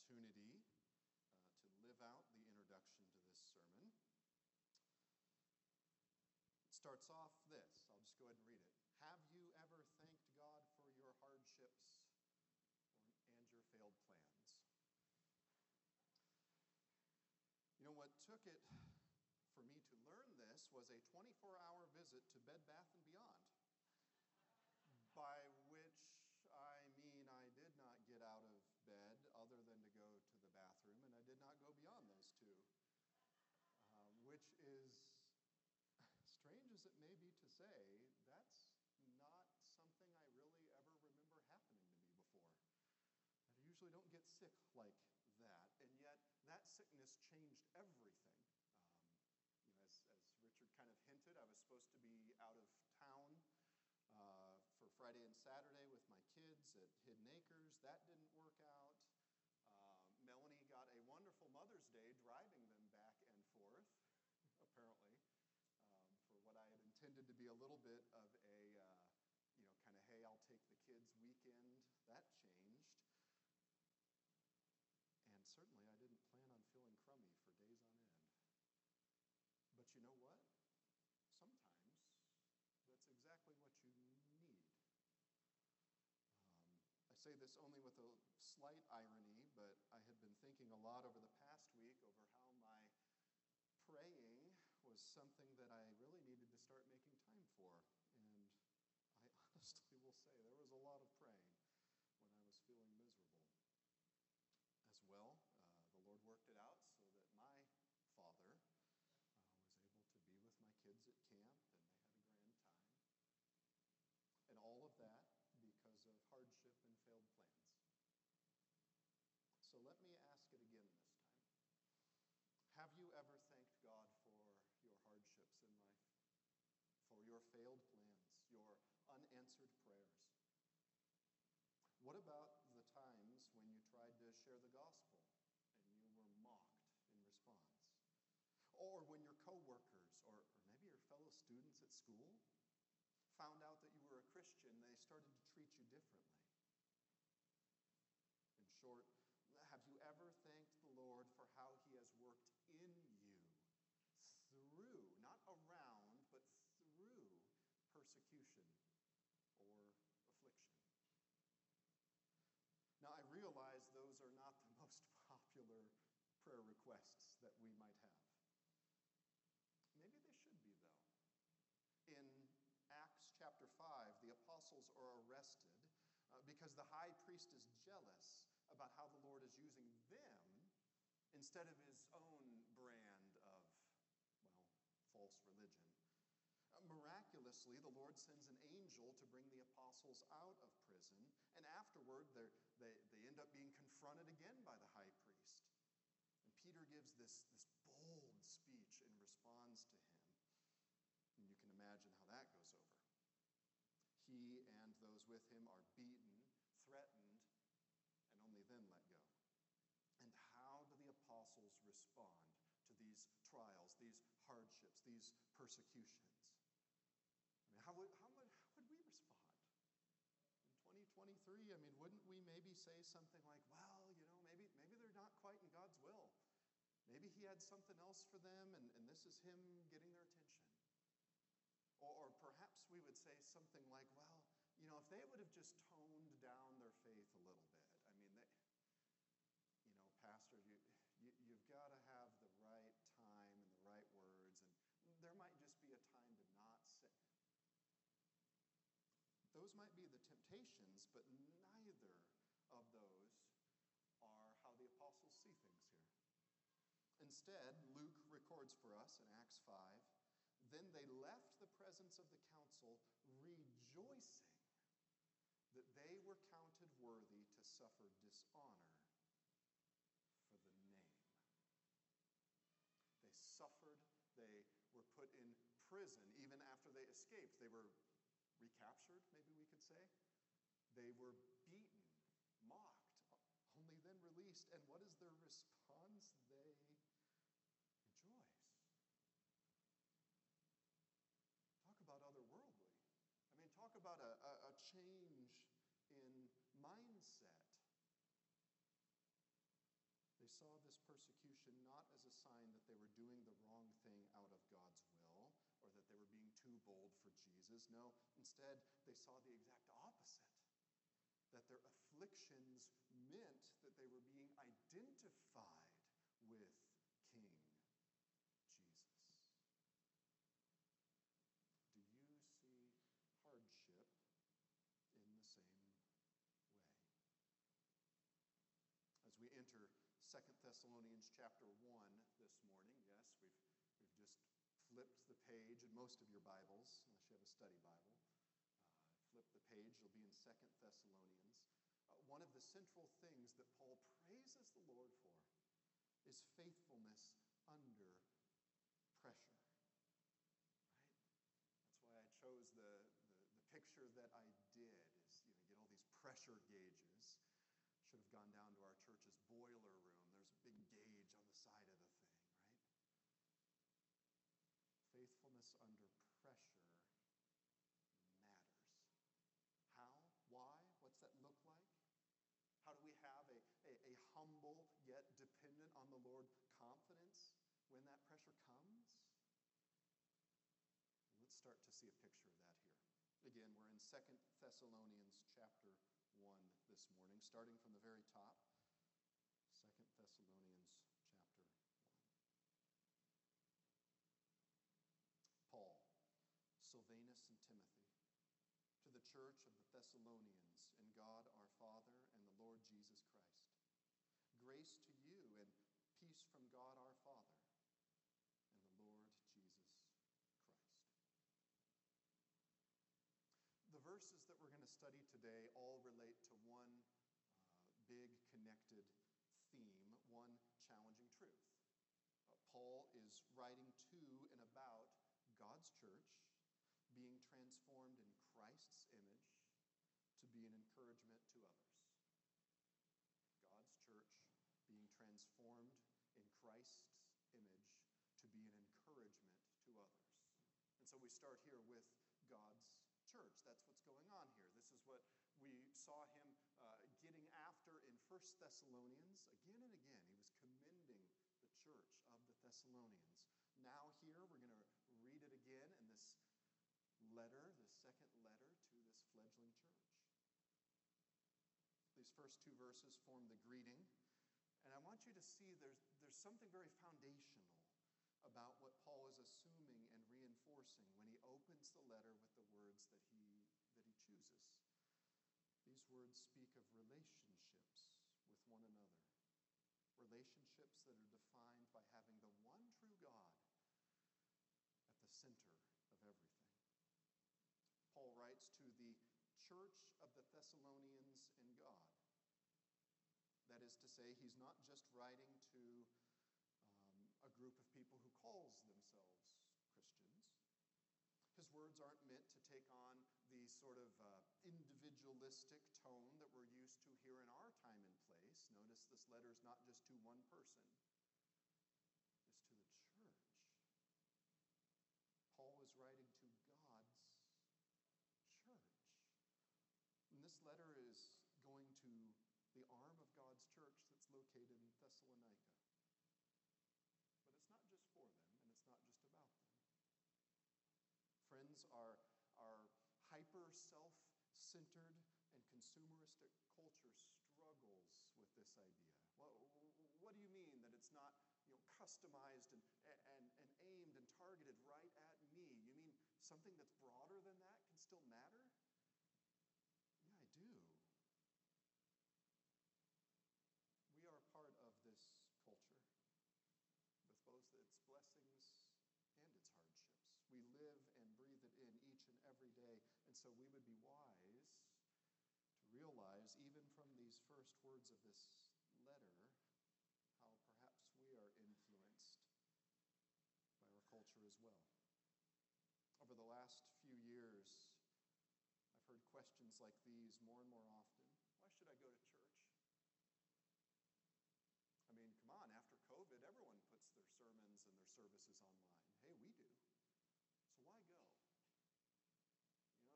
opportunity uh, to live out the introduction to this sermon. It starts off this. I'll just go ahead and read it. Have you ever thanked God for your hardships and your failed plans? You know what took it for me to learn this was a 24 hour visit to Bed Bath and Beyond, by which I mean I did not get out of bed other than to go to the bathroom, and I did not go beyond those two, uh, which is strange as it may be to say, that's not something I really ever remember happening to me before. I usually don't get sick like that, and yet that sickness changed everything. Um, you know, as, as Richard kind of hinted, I was supposed to be out of town uh, for Friday and Saturday with my kids at Hidden Acres. That didn't work out. Uh, Melanie got a wonderful Mother's Day driving them back and forth, apparently, um, for what I had intended to be a little bit of a, uh, you know, kind of, hey, I'll take the kids weekend. That changed. And certainly I didn't plan on feeling crummy for days on end. But you know what? Sometimes that's exactly what you need. Um, I say this only with a slight irony, but I had been thinking a lot over the past week over how my praying was something that I really needed to start making time for. And I honestly will say there was a lot of praying when I was feeling miserable as well. Uh, the Lord worked it out so that my father uh, was able to be with my kids at camp, and they had a grand time. And all of that because of hardship and failed plans. So let me ask it again this time. Have you ever thanked God for your hardships in life? For your failed plans, your unanswered prayers? What about the times when you tried to share the gospel and you were mocked in response? Or when your coworkers or, or maybe your fellow students at school found out that you were a Christian, they started to treat you differently. In short, have you ever thanked the Lord for how He has worked in you through, not around, but through persecution or affliction? Now, I realize those are not the most popular prayer requests that we might have. Maybe they should be, though. In Acts chapter 5, the apostles are arrested uh, because the high priest is jealous about how the Lord is using them instead of his own brand of, well, false religion. Miraculously, the Lord sends an angel to bring the apostles out of prison, and afterward, they, they end up being confronted again by the high priest. And Peter gives this, this bold speech in response to him. And you can imagine how that goes over. He and those with him are beaten, threatened, and only then let go. And how do the apostles respond to these trials, these hardships, these persecutions? How would, how would, how would we respond? In 2023, I mean, wouldn't we maybe say something like, well, you know, maybe, maybe they're not quite in God's will. Maybe He had something else for them, and, and this is Him getting their attention. Or, or perhaps we would say something like, well, you know, if they would have just toned down their faith a little bit, I mean, they, you know, Pastor, you, you, you've got to have the right time and the right words, and there might just be a time to not say, those might be the temptations, but neither of those are how the apostles see things here. Instead, Luke records for us in Acts 5 then they left the presence of the council rejoicing that they were counted worthy to suffer dishonor for the name. They suffered, they were put in prison even after they escaped. They were recaptured, maybe we could say. They were beaten, mocked, only then released. And what is their response? They rejoice. Talk about otherworldly. I mean, talk about a, a, a change in mindset. They saw this persecution not as a sign that they were doing the wrong thing out of God's will or that they were for Jesus. No, instead, they saw the exact opposite that their afflictions meant that they were being identified with King Jesus. Do you see hardship in the same way? As we enter 2 Thessalonians chapter 1 this morning, yes, we've, we've just flipped the page in most of your Bibles, unless you have a study Bible. Uh, flip the page, you'll be in 2 Thessalonians. Uh, one of the central things that Paul praises the Lord for is faithfulness under pressure. Right? That's why I chose the, the, the picture that I did is you know, get all these pressure gauges. Should have gone down to our church's boiler room. There's a big gauge on the side of the thing, right? Under pressure matters. How? Why? What's that look like? How do we have a, a, a humble yet dependent on the Lord confidence when that pressure comes? Let's start to see a picture of that here. Again, we're in 2 Thessalonians chapter 1 this morning, starting from the very top. 2 Thessalonians chapter 1. Paul, Silvanus, and Timothy, to the church of the Thessalonians in God our Father and the Lord Jesus Christ. Grace to you and peace from God our Father and the Lord Jesus Christ. The verses that we're going to study today all relate to one uh, big connected theme, one challenging truth. Uh, Paul is writing to and about God's church being transformed in Christ's image to be an encouragement to others. God's church being transformed in Christ's image to be an encouragement to others. And so we start here with God's church. That's what's going on here. This is what we saw him uh, getting after in First Thessalonians again and again. He was commending the church of the Thessalonians. Now, here, we're going to read it again in this letter, the second letter to this fledgling church. These first two verses form the greeting. And I want you to see there's, there's something very foundational about what Paul is assuming and reinforcing when he opens the letter with the words that he, that he chooses. These words speak of relationships with one another, relationships that are defined by having the one true God at the center of everything. Paul writes to the church of the Thessalonians in God. That is to say, he's not just writing to a group of people who calls themselves Christians. His words aren't meant to take on the sort of uh, individualistic tone that we're used to here in our time and place. Notice this letter is not just to one person, it's to the church. Paul was writing to God's church. And this letter is the arm of God's church that's located in Thessalonica But it's not just for them, and it's not just about them. Friends, our, our hyper self centered and consumeristic culture struggles with this idea. What, what do you mean that it's not you know, customized and, and, and aimed and targeted right at me? You mean something that's broader than that can still matter? Yeah, I do. We are part of this culture both its blessings and its hardships. We live and breathe it in each and every day. And so we would be wise to realize, even from these first words of this letter, how perhaps we are influenced by our culture as well. Over the last few years, I've heard questions like these more and more often. Why should I go to church? I mean, come on, after COVID, everyone puts their sermons and their services online. Hey, we do. So why go?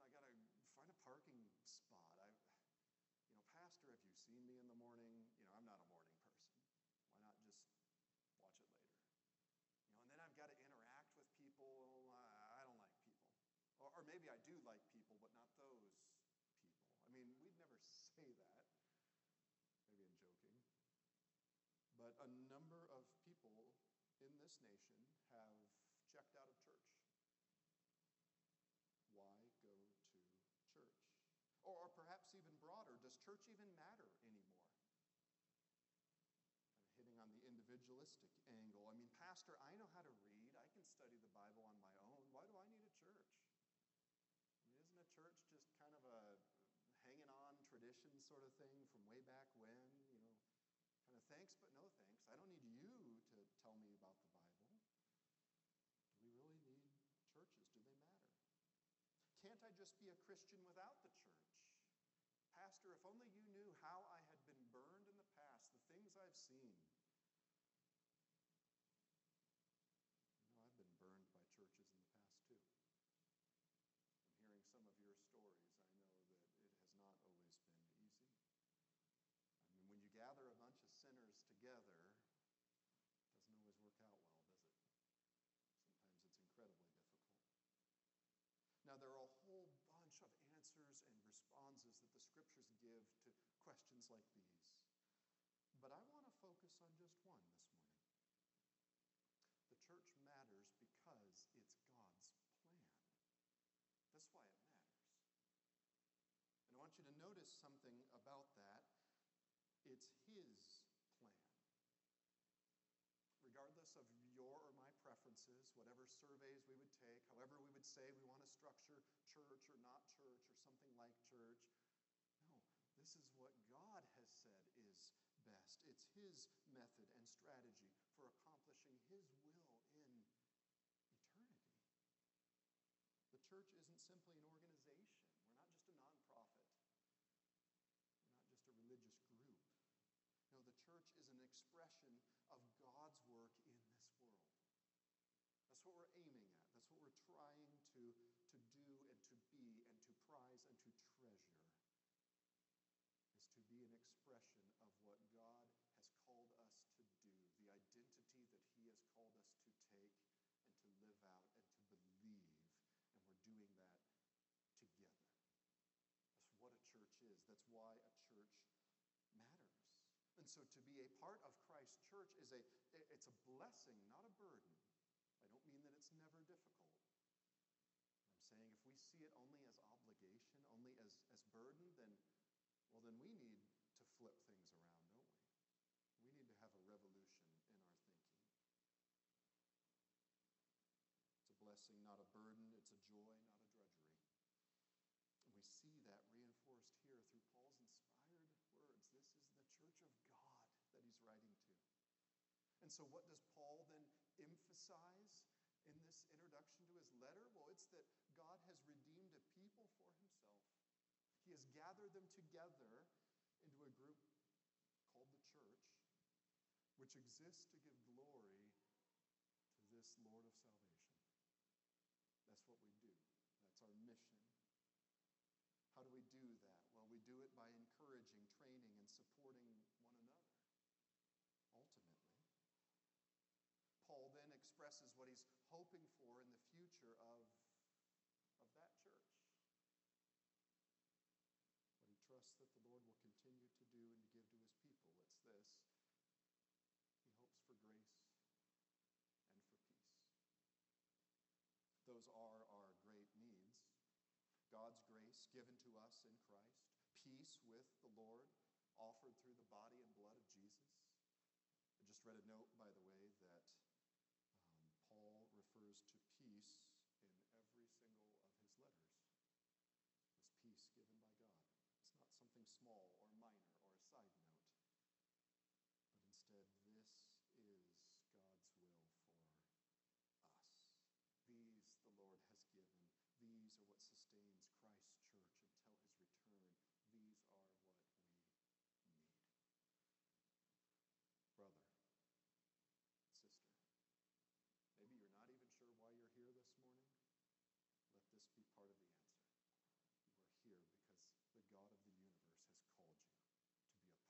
You know, I got to find a parking spot. Me in the morning? You know, I'm not a morning person. Why not just watch it later? You know, and then I've got to interact with people. I don't like people. Or, or maybe I do like people, but not those people. I mean, we'd never say that. Maybe I'm joking. But a number of people in this nation have checked out of church. Why go to church? Or, or perhaps even broader, does church even matter anymore? hitting on the individualistic angle. I mean, Pastor, I know how to read. I can study the Bible on my own. Why do I need a church? I mean, isn't a church just kind of a hanging on tradition sort of thing from way back when? You know, kind of thanks but no thanks. I don't need you to tell me about the Bible. Do we really need churches? Do they matter? Can't I just be a Christian without the church? Pastor, if only you knew how I had been burned in the past, the things I've seen. You know, I've been burned by churches in the past too. From hearing some of your stories, I know that it has not always been easy. I mean, when you gather a bunch of sinners together, it doesn't always work out well, does it? Sometimes it's incredibly difficult. Now, there are a whole bunch of answers and responses that the scriptures give to questions like these. But I want to focus on just one this morning. The church matters because it's God's plan. That's why it matters. And I want you to notice something about that. It's His plan. Regardless of your or my preferences, whatever surveys we would take, however we would say we want to structure church or not church or something like church, no, this is what God has said is best. It's His method and strategy for accomplishing His will in eternity. The church isn't simply an organization, we're not just a nonprofit, we're not just a religious group. No, the church is an expression of God's work in this world. That's what we're aiming at. That's what we're trying to, to do and to be and to prize and to treasure is to be an expression of what God has called us to do, the identity that He has called us to take and to live out and to believe. And we're doing that together. That's what a church That's why a church matters. And so to be a part of Christ's church is a it's a blessing, not a burden. I don't mean that it's never difficult. I'm saying if we see it only as obligation, only as, as burden, then well then we need to flip things around, don't we? We need to have a revolution in our thinking. It's a blessing, not a burden. It's a joy, not a drudgery. And we see that reinforced here through Paul's inspired words. This is the church of God that he's writing to. And so, what does Paul then emphasize in this introduction to his letter? Well, it's that God has redeemed a people for himself. He has gathered them together into a group called the church, which exists to give glory to this Lord of salvation. That's what we do, that's our mission. How do we do that? Well, we do it by encouraging, training, and supporting one another, ultimately. Paul then expresses what he's hoping for in the future of, of that church. What he trusts that the Lord will continue to do and to give to his people. It's this he hopes for grace and for peace. Those are our great needs. God's grace given to us in Christ, peace with the Lord offered through the body and blood of Jesus. I just read a note, by the way, that um, Paul refers to peace in every single of his letters. This peace given by God. It's not something small or minor or a side note, but instead, this is God's will for us. These the Lord has given. These are what sustains Christ's church until his return. These are what we need. Brother, sister, maybe you're not even sure why you're here this morning. Let this be part of the answer. You are here because the God of the universe has called you to be a part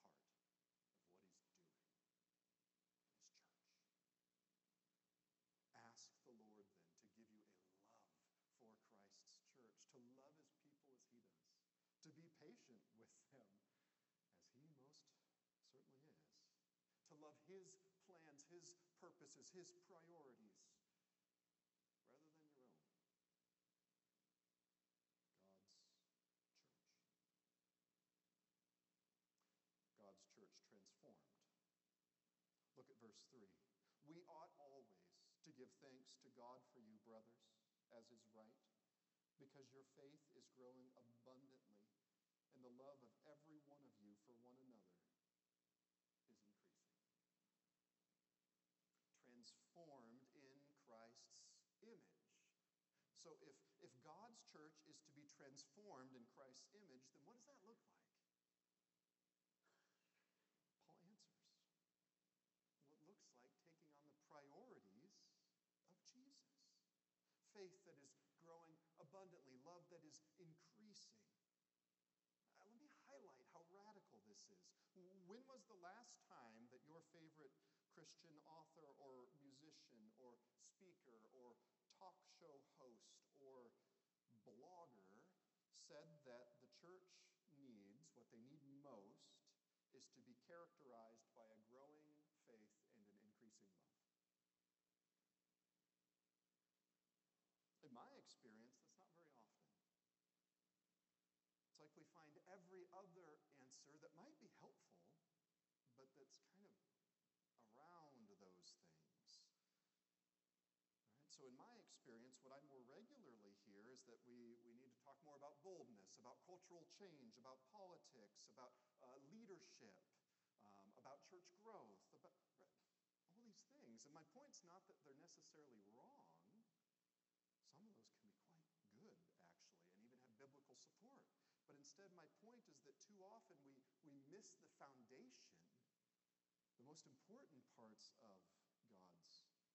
of what he's doing in his church. Ask Of his plans, His purposes, His priorities, rather than your own. God's church. God's church transformed. Look at verse 3. We ought always to give thanks to God for you, brothers, as is right, because your faith is growing abundantly, and the love of every one of you for one another is increasing. Transformed in Christ's image. So if, if God's church is to be transformed in Christ's image, then what does that look like? Paul answers. What looks like taking on the priorities of Jesus. Faith that is growing abundantly, love that is increasing. Uh, let me highlight how radical this is. When was the last time that your favorite Christian author or musician or speaker or talk show host or blogger said that the church needs, what they need most, is to be characterized by a growing faith and an increasing love? In my experience, that's not very often. It's like we find every other answer that might be helpful, but that's kind of around those things. Right? So, in my experience, what I more regularly hear is that we, we need to talk more about boldness, about cultural change, about politics, about uh, leadership, um, about church growth, about all these things. And my point's not that they're necessarily wrong. Some of those can be quite good, actually, and even have biblical support. But instead, my point is that too often we, we miss the foundation, the most important parts of God's plan.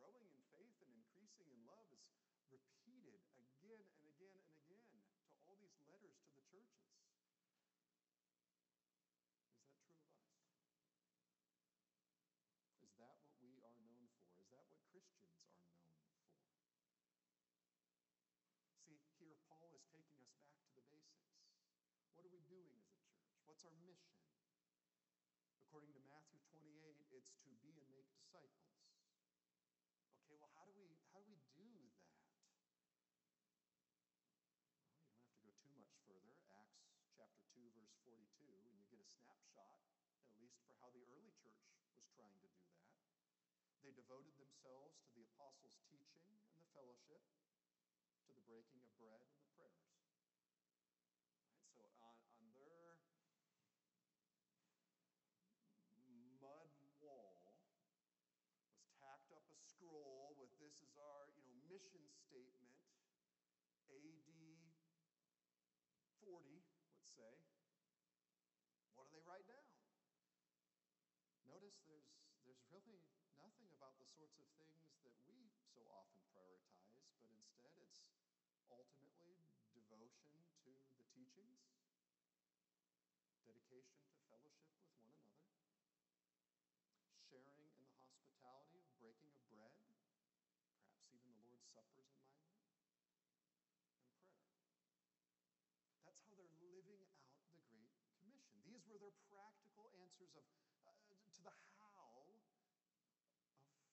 Growing in faith and increasing in love is repeated again and again and again to all these letters to the churches. Is that true of us? Is that what we are known for? Is that what Christians are known See, here Paul is taking us back to the basics. What are we doing as a church? What's our mission? According to Matthew 28, it's to be and make disciples. Okay, well, how do we how do we do that? Well, you don't have to go too much further. Acts chapter 2, verse 42, and you get a snapshot, at least for how the early church was trying to do that. They devoted themselves to the apostles' teaching and the fellowship to the breaking of bread and the prayers. Right, so on, on their mud wall was tacked up a scroll with this is our you know mission statement AD 40 let's say. What do they write down? Notice there's there's really nothing about the sorts of things that we so often prioritize but instead it's ultimately devotion to the teachings, dedication to fellowship with one another, sharing in the hospitality of breaking of bread, perhaps even the Lord's Suppers in my mind, and prayer. That's how they're living out the Great Commission. These were their practical answers of, uh, to the how of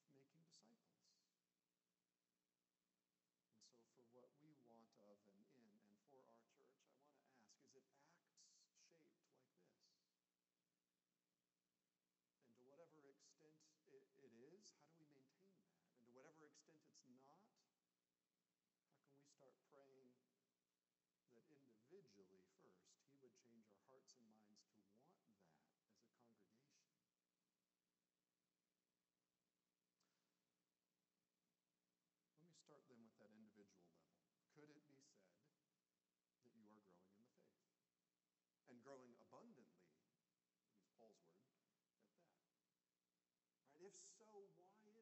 making disciples. And so, for what we want of and in and for our church, I want to ask is it acts shaped like this? And to whatever extent it, it is, how do we maintain that? And to whatever extent it's not, how can we start praying that individually first, He would change our hearts and minds to want that as a congregation? Let me start then with that individual level could it be said that you are growing in the faith? And growing abundantly, use Paul's word, at that. Right? If so, why is it? What,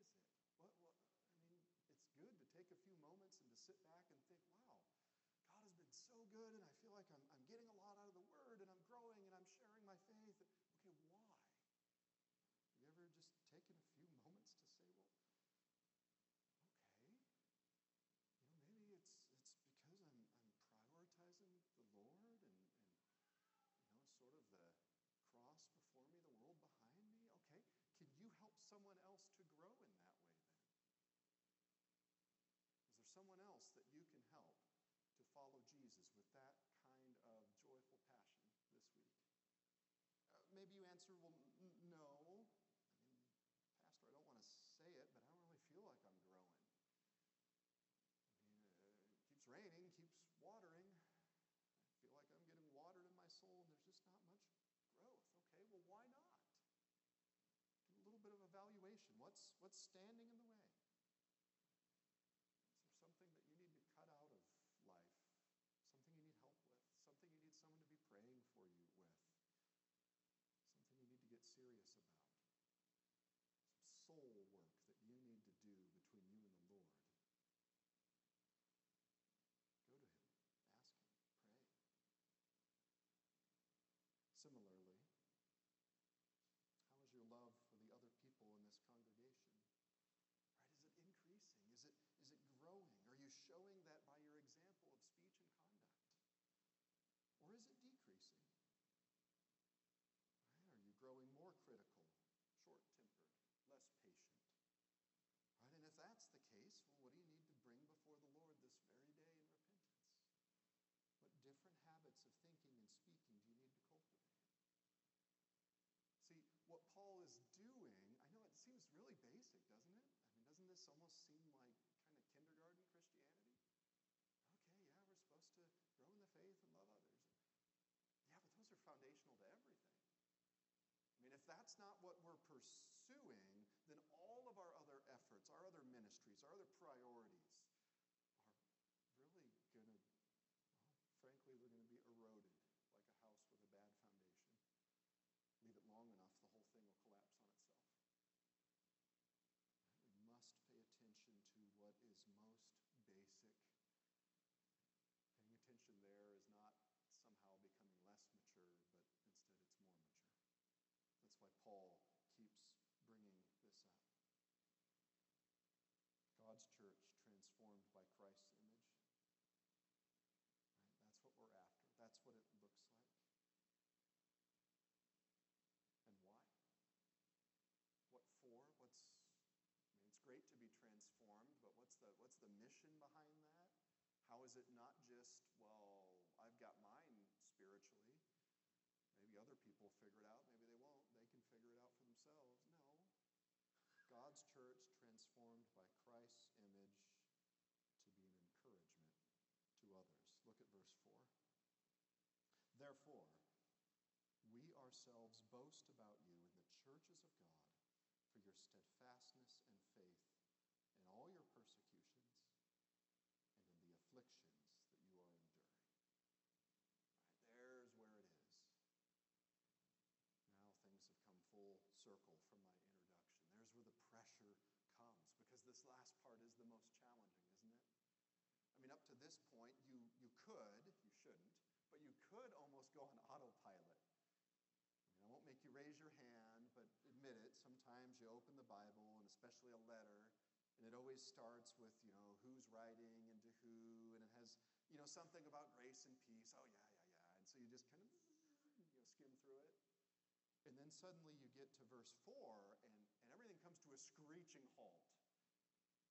what, I mean, it's good to take a few moments and to sit back and think, wow, God has been so good, and I feel like I'm, I'm getting a lot out of the word, and I'm growing, and I'm sharing my faith. Okay, why? Have you ever just taken a few moments to say, well, the cross before me, the world behind me? Okay, someone else to grow in that way then? Is there someone else that you can help to follow Jesus with that kind of joyful passion this week? Uh, maybe you answer, well, n- no. I mean, Pastor, I don't want to say it, but I don't really feel like I'm growing. I mean, uh, it keeps raining, keeps watering. I feel like I'm getting watered in my soul, and there's just not much growth. Okay, well, why not? Get a little bit of evaluation. What's, what's standing in the way? Is there something that you need to cut out of life? Something you need help with? Something you need someone to be praying for you with? Something you need to get serious about? Some soul work that you need to do between you and the Lord. Go to Him, ask Him, pray. Similarly, how is your love for the other people in this congregation? Right? Is it increasing? Is it, is it growing? Are you showing that by your example of speech and conduct? Or is it decreasing? Right? Are you growing more critical, short tempered, less patient? Right? And if that's the case, well, what do you need to bring before the Lord this very day in repentance? What different habits of thinking and speaking do you need to cultivate? See, what Paul is doing, I know it seems really basic, doesn't it? I mean, doesn't this almost seem like kind of kindergarten Christianity? Okay, yeah, we're supposed to grow in the faith and love others. Yeah, but those are foundational to everything. I mean, if that's not what we're pursuing, then all of our other efforts, our other ministries, our other priorities are really going to, well, frankly, they're going to be eroded like a house with a bad foundation. Leave it long enough, the whole thing will collapse on itself. We must pay attention to what is most basic. Paying attention there is not somehow becoming less mature, but instead it's more mature. That's why Paul keeps bringing this up. God's church transformed by Christ's image. Right? That's what we're after. That's what it looks like. And why? What for? What's I mean, it's great to be transformed, but what's the what's the mission behind that? How is it not just, well, I've got mine spiritually. Maybe other people figure it out, maybe they won't. They can figure it out for themselves. No. God's church transformed by Christ's image to be an encouragement to others. Look at verse 4. Therefore, we ourselves boast about you in the churches of God for your steadfastness and faith in all your persecutions and in the afflictions that you are enduring. Right, there's where it is. Now things have come full circle from my introduction. There's where the pressure comes because this last part is the most challenging, isn't it? I mean, up to this point, you, you could, you shouldn't, but you could almost go on autopilot. I, I won't make you raise your hand, but admit it, sometimes you open the Bible, and especially a letter, and it always starts with, you know, who's writing and to who, and it has, you know, something about grace and peace. Oh, yeah, yeah, yeah. And so you just kind of, you know, skim through it. And then suddenly you get to verse 4, and, and everything comes to a screeching halt.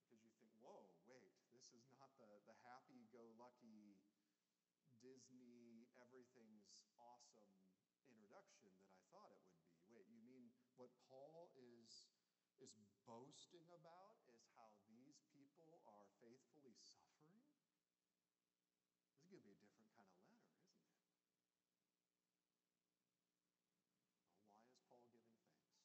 Because you think, whoa, wait, this is not the, the happy go lucky Disney, everything's awesome introduction that I thought it would be. Wait, you mean what Paul is, is boasting about is how these people are faithfully suffering? This is going to be a different kind of letter, isn't it? Well, why is Paul giving thanks?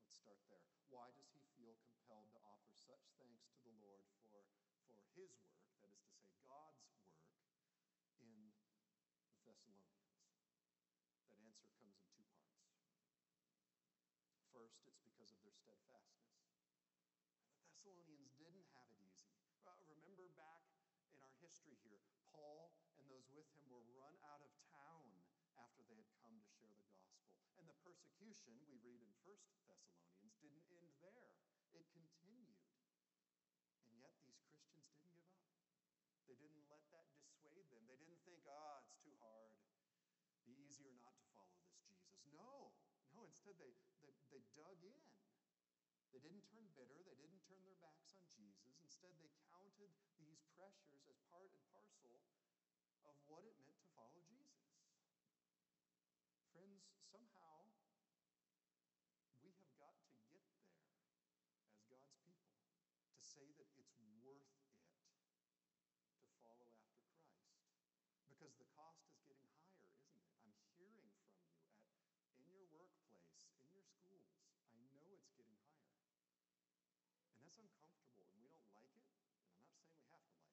Let's start there. Why does he feel compelled to offer such thanks to the Lord for, for his work, that is to say, God's work, Thessalonians? That answer comes in two parts. First, it's because of their steadfastness. The Thessalonians didn't have it easy. Remember back in our history here, Paul and those with him were run out of town after they had come to share the gospel. And the persecution, we read in 1 Thessalonians, didn't end there, it continued. And yet these Christians didn't give up. They didn't let that dissuade them. They didn't think, ah, oh, it's too hard. Be easier not to follow this Jesus. No, no, instead they, they, they dug in They didn't turn bitter, they didn't turn their backs on Jesus. Instead, they counted these pressures as part and parcel of what it meant to follow Jesus. Friends, somehow we have got to get there as God's people to say that it's worth it to follow after Christ. Because the cost is getting higher, isn't it? I'm hearing from you at in your workplace, in your schools. I know it's getting higher. And that's uncomfortable and we don't like it, and I'm not saying we have to like it.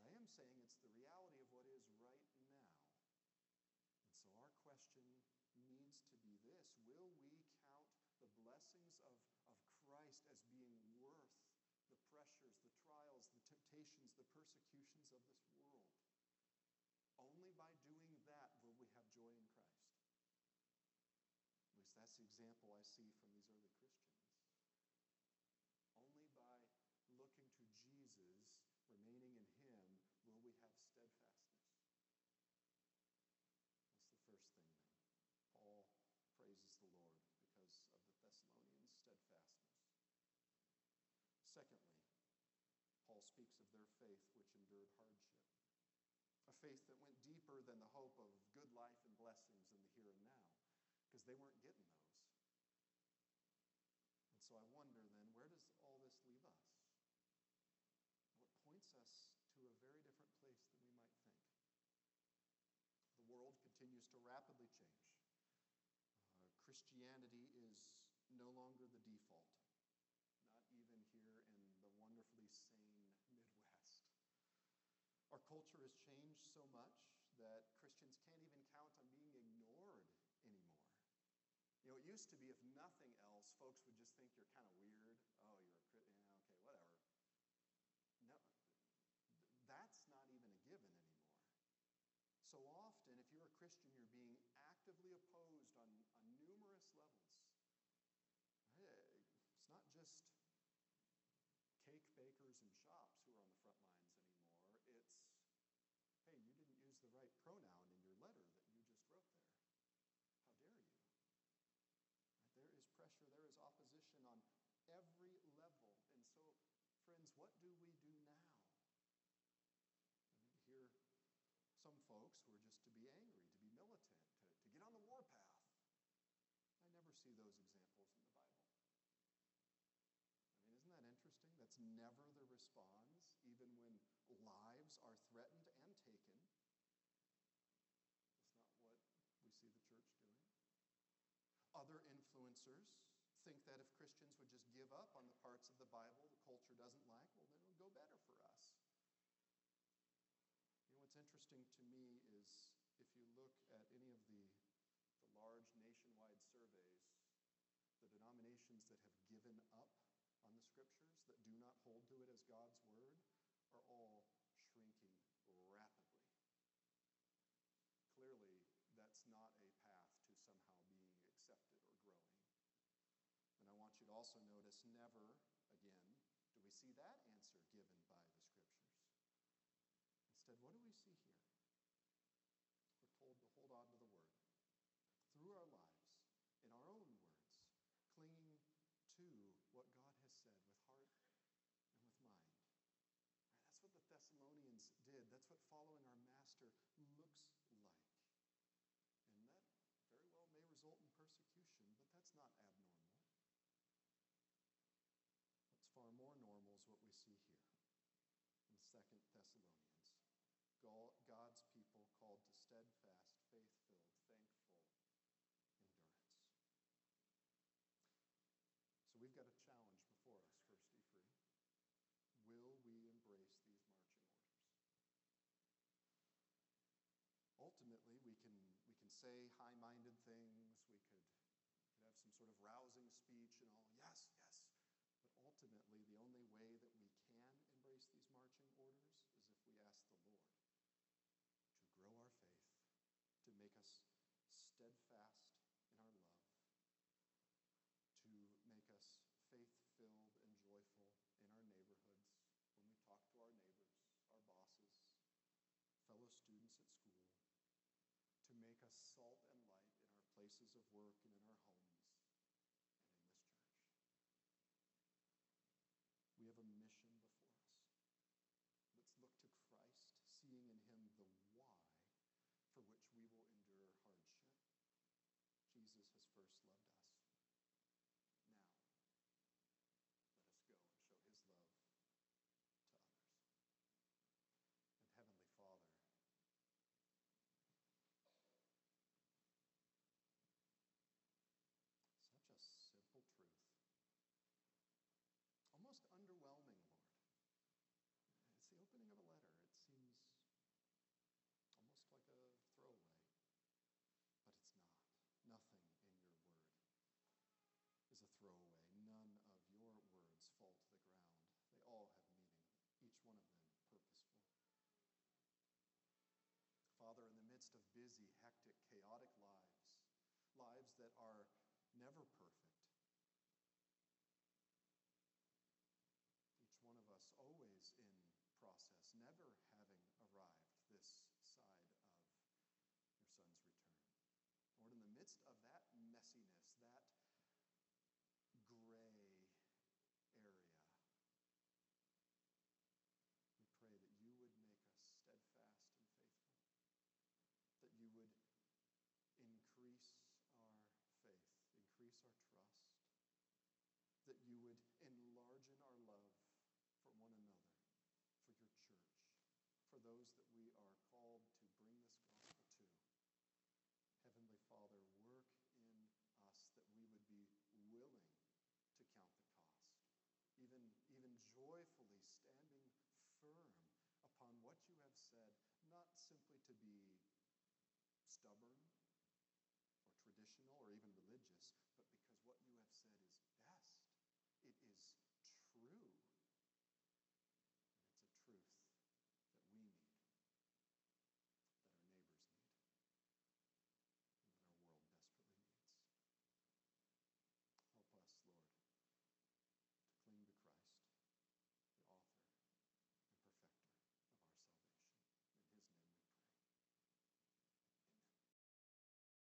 But I am saying it's the reality of what is right now. And so our question needs to be this Will we count the blessings of, of Christ as being worth the pressures, the trials, the temptations, the persecutions of this world? Only by doing that will we have joy in Christ. At least that's the example I see from these early Christians. Only by looking to Jesus, remaining in Him, will we have steadfastness. That's the first thing, then. Paul praises the Lord because of the Thessalonians' steadfastness. Secondly, Paul speaks of their faith which endured hardship. A faith that went deeper than the hope of good life and blessings in the here and now, because they weren't getting those. And so I wonder then, where does all this leave us? What points us to a very different place than we might think. The world continues to rapidly change. Uh, Christianity is no longer the default, not even here in the wonderfully sane Midwest. Our culture has changed so much that Christians can't even count on being ignored anymore. You know, it used to be if nothing else, folks would just think you're kind of weird. Oh, you're a Christian. Yeah, okay, whatever. No, that's not even a given anymore. So often, if you're a Christian, you're being actively opposed on, on numerous levels. It's not just cake bakers and shops who are on the front lines anymore. It's, hey, you didn't use the right pronoun in your letter that you just wrote there. How dare you? There is pressure, there is opposition on every level. And so, friends, what do we do now? I mean, to hear some folks who are just to be angry, to be militant, to, to get on the warpath. I never see those examples in the Bible. I mean, isn't that interesting? That's never the response, even when lives are threatened and taken. It's not what we see the church doing. Other influencers think that if Christians would just give up on the parts of the Bible the culture doesn't like, well, then it'll go better for us. You know, what's interesting to me is if you look at any of the, the large nationwide surveys, the denominations that have given up scriptures, that do not hold to it as God's word, are all shrinking rapidly. Clearly, that's not a path to somehow being accepted or growing. And I want you to also notice never again do we see that answer given by the scriptures. Instead, what do we see here? We're told to hold on to the word through our lives, in our own words, clinging to what God has said with heart and with mind. Right, that's what the Thessalonians did. That's what following our master looks like. And that very well may result in persecution, but that's not abnormal. What's far more normal is what we see here in Second Thessalonians. God's people called to steadfast, faith filled, thankful endurance. So we've got a challenge before us, First Be Free. Will we embrace these marching orders? Ultimately, we can, we can say high minded things, we could, could have some sort of rousing speech and all, yes, yes. But ultimately, the only way that we can embrace these marching orders is if we ask the Lord to grow our faith, to make us steadfast in our love, to make us faith filled and joyful in our neighborhoods when we talk to our neighbors, our bosses, fellow students at school, us salt and light in our places of work and in our homes that are never perfect. Each one of us always in process, never having arrived this side of your son's return. Lord, in the midst of that messiness, that gray area, we pray that you would make us steadfast and faithful, that you would increase our faith, increase our trust, that you would enlarge in our love for one another, for your church, for those that we are called to bring this gospel to. Heavenly Father, work in us that we would be willing to count the cost, even, even joyfully standing firm upon what you have said, not simply to be stubborn or traditional or